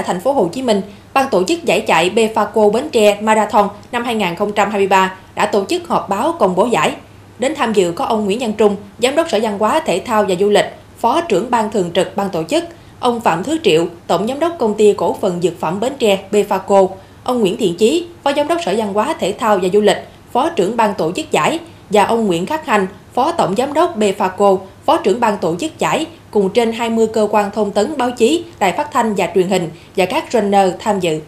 tại thành phố Hồ Chí Minh, ban tổ chức giải chạy Befaco Bến Tre Marathon năm 2023 đã tổ chức họp báo công bố giải. Đến tham dự có ông Nguyễn Văn Trung, Giám đốc Sở Văn hóa Thể thao và Du lịch, Phó trưởng ban thường trực ban tổ chức, ông Phạm Thứ Triệu, Tổng Giám đốc Công ty Cổ phần Dược phẩm Bến Tre Befaco, ông Nguyễn Thiện Chí, Phó Giám đốc Sở Văn hóa Thể thao và Du lịch, Phó trưởng ban tổ chức giải và ông Nguyễn Khắc Hành, Phó Tổng Giám đốc Befaco, Phó trưởng ban tổ chức giải cùng trên 20 cơ quan thông tấn báo chí, đài phát thanh và truyền hình và các runner tham dự.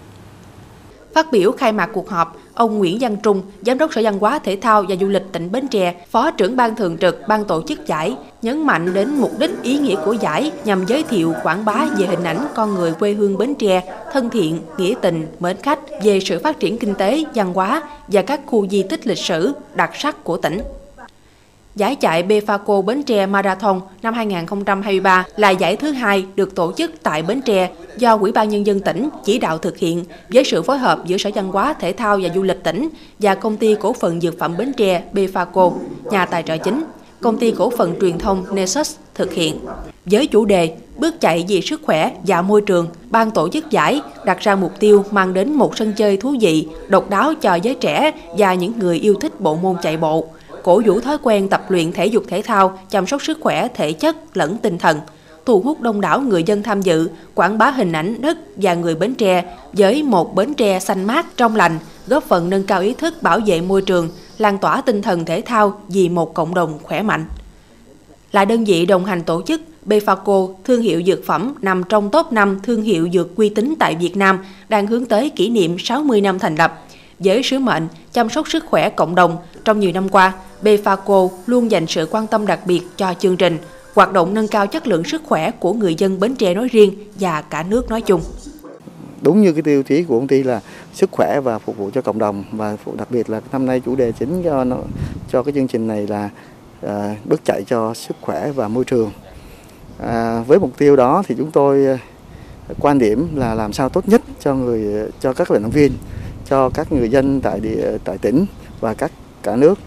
Phát biểu khai mạc cuộc họp, ông Nguyễn Văn Trung, Giám đốc Sở Văn hóa Thể thao và Du lịch tỉnh Bến Tre, Phó trưởng ban thường trực ban tổ chức giải, nhấn mạnh đến mục đích ý nghĩa của giải nhằm giới thiệu quảng bá về hình ảnh con người quê hương Bến Tre, thân thiện, nghĩa tình, mến khách về sự phát triển kinh tế, văn hóa và các khu di tích lịch sử đặc sắc của tỉnh. Giải chạy Befaco Bến Tre Marathon năm 2023 là giải thứ hai được tổ chức tại Bến Tre do Ủy ban Nhân dân tỉnh chỉ đạo thực hiện với sự phối hợp giữa Sở Văn hóa, Thể thao và Du lịch tỉnh và Công ty Cổ phần Dược phẩm Bến Tre Befaco, nhà tài trợ chính, Công ty Cổ phần Truyền thông Nessus thực hiện. Với chủ đề Bước chạy vì sức khỏe và môi trường, ban tổ chức giải đặt ra mục tiêu mang đến một sân chơi thú vị, độc đáo cho giới trẻ và những người yêu thích bộ môn chạy bộ cổ vũ thói quen tập luyện thể dục thể thao, chăm sóc sức khỏe thể chất lẫn tinh thần, thu hút đông đảo người dân tham dự, quảng bá hình ảnh đất và người Bến Tre với một Bến Tre xanh mát trong lành, góp phần nâng cao ý thức bảo vệ môi trường, lan tỏa tinh thần thể thao vì một cộng đồng khỏe mạnh. Là đơn vị đồng hành tổ chức, Befaco, thương hiệu dược phẩm nằm trong top 5 thương hiệu dược uy tín tại Việt Nam, đang hướng tới kỷ niệm 60 năm thành lập. Với sứ mệnh chăm sóc sức khỏe cộng đồng, trong nhiều năm qua, Befaco luôn dành sự quan tâm đặc biệt cho chương trình, hoạt động nâng cao chất lượng sức khỏe của người dân Bến Tre nói riêng và cả nước nói chung. Đúng như cái tiêu chí của công ty là sức khỏe và phục vụ cho cộng đồng và đặc biệt là năm nay chủ đề chính cho nó cho cái chương trình này là à, bước chạy cho sức khỏe và môi trường. À, với mục tiêu đó thì chúng tôi ờ, quan điểm là làm sao tốt nhất cho người cho các vận động viên, cho các người dân tại địa tại tỉnh và các cả nước.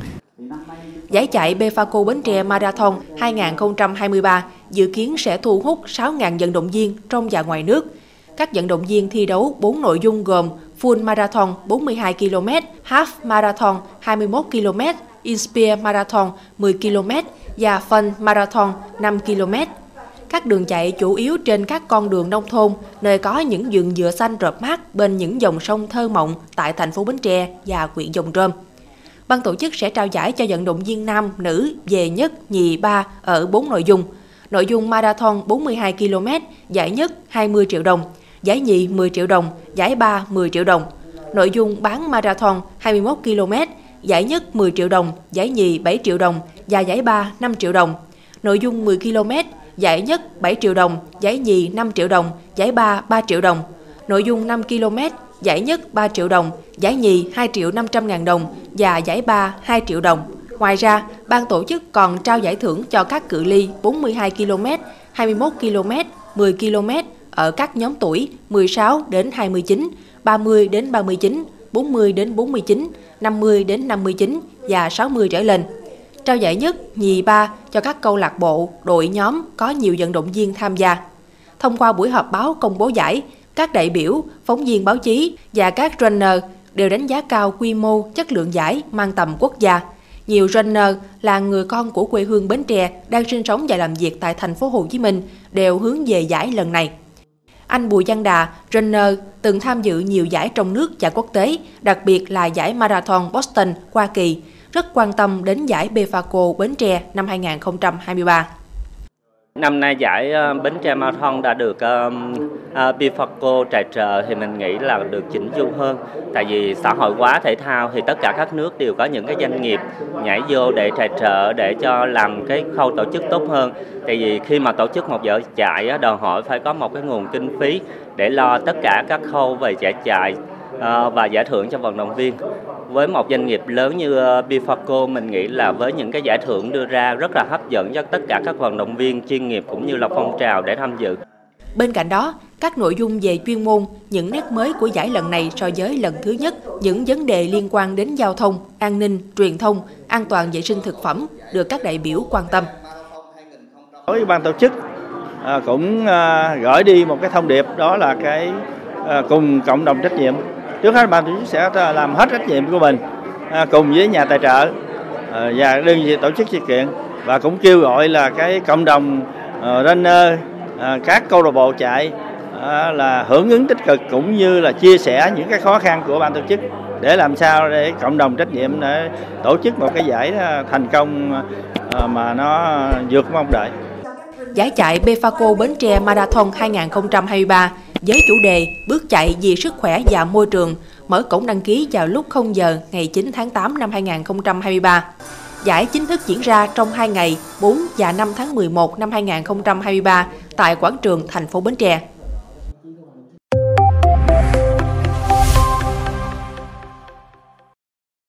Giải chạy Befaco Bến Tre Marathon 2023 dự kiến sẽ thu hút 6.000 vận động viên trong và ngoài nước. Các vận động viên thi đấu 4 nội dung gồm Full Marathon 42 km, Half Marathon 21 km, Inspire Marathon 10 km và Fun Marathon 5 km. Các đường chạy chủ yếu trên các con đường nông thôn, nơi có những vườn dừa xanh rợp mát bên những dòng sông thơ mộng tại thành phố Bến Tre và huyện Dòng Trơm ban tổ chức sẽ trao giải cho vận động viên nam, nữ về nhất, nhì, ba ở 4 nội dung. Nội dung marathon 42 km, giải nhất 20 triệu đồng, giải nhì 10 triệu đồng, giải ba 10 triệu đồng. Nội dung bán marathon 21 km, giải nhất 10 triệu đồng, giải nhì 7 triệu đồng và giải ba 5 triệu đồng. Nội dung 10 km, giải nhất 7 triệu đồng, giải nhì 5 triệu đồng, giải ba 3 triệu đồng. Nội dung 5 km, giải nhất 3 triệu đồng, giải nhì 2 triệu 500 ngàn đồng và giải ba 2 triệu đồng. Ngoài ra, ban tổ chức còn trao giải thưởng cho các cự ly 42 km, 21 km, 10 km ở các nhóm tuổi 16 đến 29, 30 đến 39, 40 đến 49, 50 đến 59 và 60 trở lên. Trao giải nhất, nhì ba cho các câu lạc bộ, đội nhóm có nhiều vận động viên tham gia. Thông qua buổi họp báo công bố giải, các đại biểu, phóng viên báo chí và các runner đều đánh giá cao quy mô, chất lượng giải mang tầm quốc gia. Nhiều runner là người con của quê hương Bến Tre đang sinh sống và làm việc tại thành phố Hồ Chí Minh đều hướng về giải lần này. Anh Bùi Văn Đà, runner, từng tham dự nhiều giải trong nước và quốc tế, đặc biệt là giải Marathon Boston, Hoa Kỳ, rất quan tâm đến giải Befaco Bến Tre năm 2023. Năm nay giải ờ, Bến Tre Marathon đã được um, uh, Bifaco tài trợ thì mình nghĩ là được chỉnh chu hơn. Tại vì xã hội hóa thể thao thì tất cả các nước đều có những cái doanh nghiệp nhảy vô để tài trợ để cho làm cái khâu tổ chức tốt hơn. Tại vì khi mà tổ chức một giải chạy đòi hỏi phải có một cái nguồn kinh phí để lo tất cả các khâu về giải chạy và giải thưởng cho vận động viên với một doanh nghiệp lớn như ờ, Bifaco mình nghĩ là với những cái giải thưởng đưa ra rất là hấp dẫn cho tất cả các vận động viên chuyên nghiệp cũng như là phong trào để tham dự. Bên cạnh đó, các nội dung về chuyên môn, những nét mới của giải lần này so với lần thứ nhất, những vấn đề liên quan đến giao thông, an ninh, truyền thông, an toàn vệ sinh thực phẩm được các đại biểu quan tâm. Đối với ban tổ chức à, cũng gửi đi một cái thông điệp đó là cái cùng cộng đồng trách nhiệm trước hết ban tổ chức sẽ ờ, làm hết trách nhiệm của mình à, cùng với nhà tài trợ à, và đơn vị tổ chức sự kiện và cũng kêu gọi là cái cộng đồng uh, runner uh, các câu lạc bộ chạy uh, là hưởng ứng tích cực cũng như là chia sẻ những cái khó khăn của ban tổ chức để làm sao để cộng đồng trách nhiệm để tổ chức một cái giải thành công mà nó vượt mong đợi. Giải chạy Befaco Bến Tre Marathon 2023 với chủ đề Bước chạy vì sức khỏe và môi trường, mở cổng đăng ký vào lúc 0 giờ ngày 9 tháng 8 năm 2023. Giải chính thức diễn ra trong 2 ngày 4 và 5 tháng 11 năm 2023 tại quảng trường thành phố Bến Tre.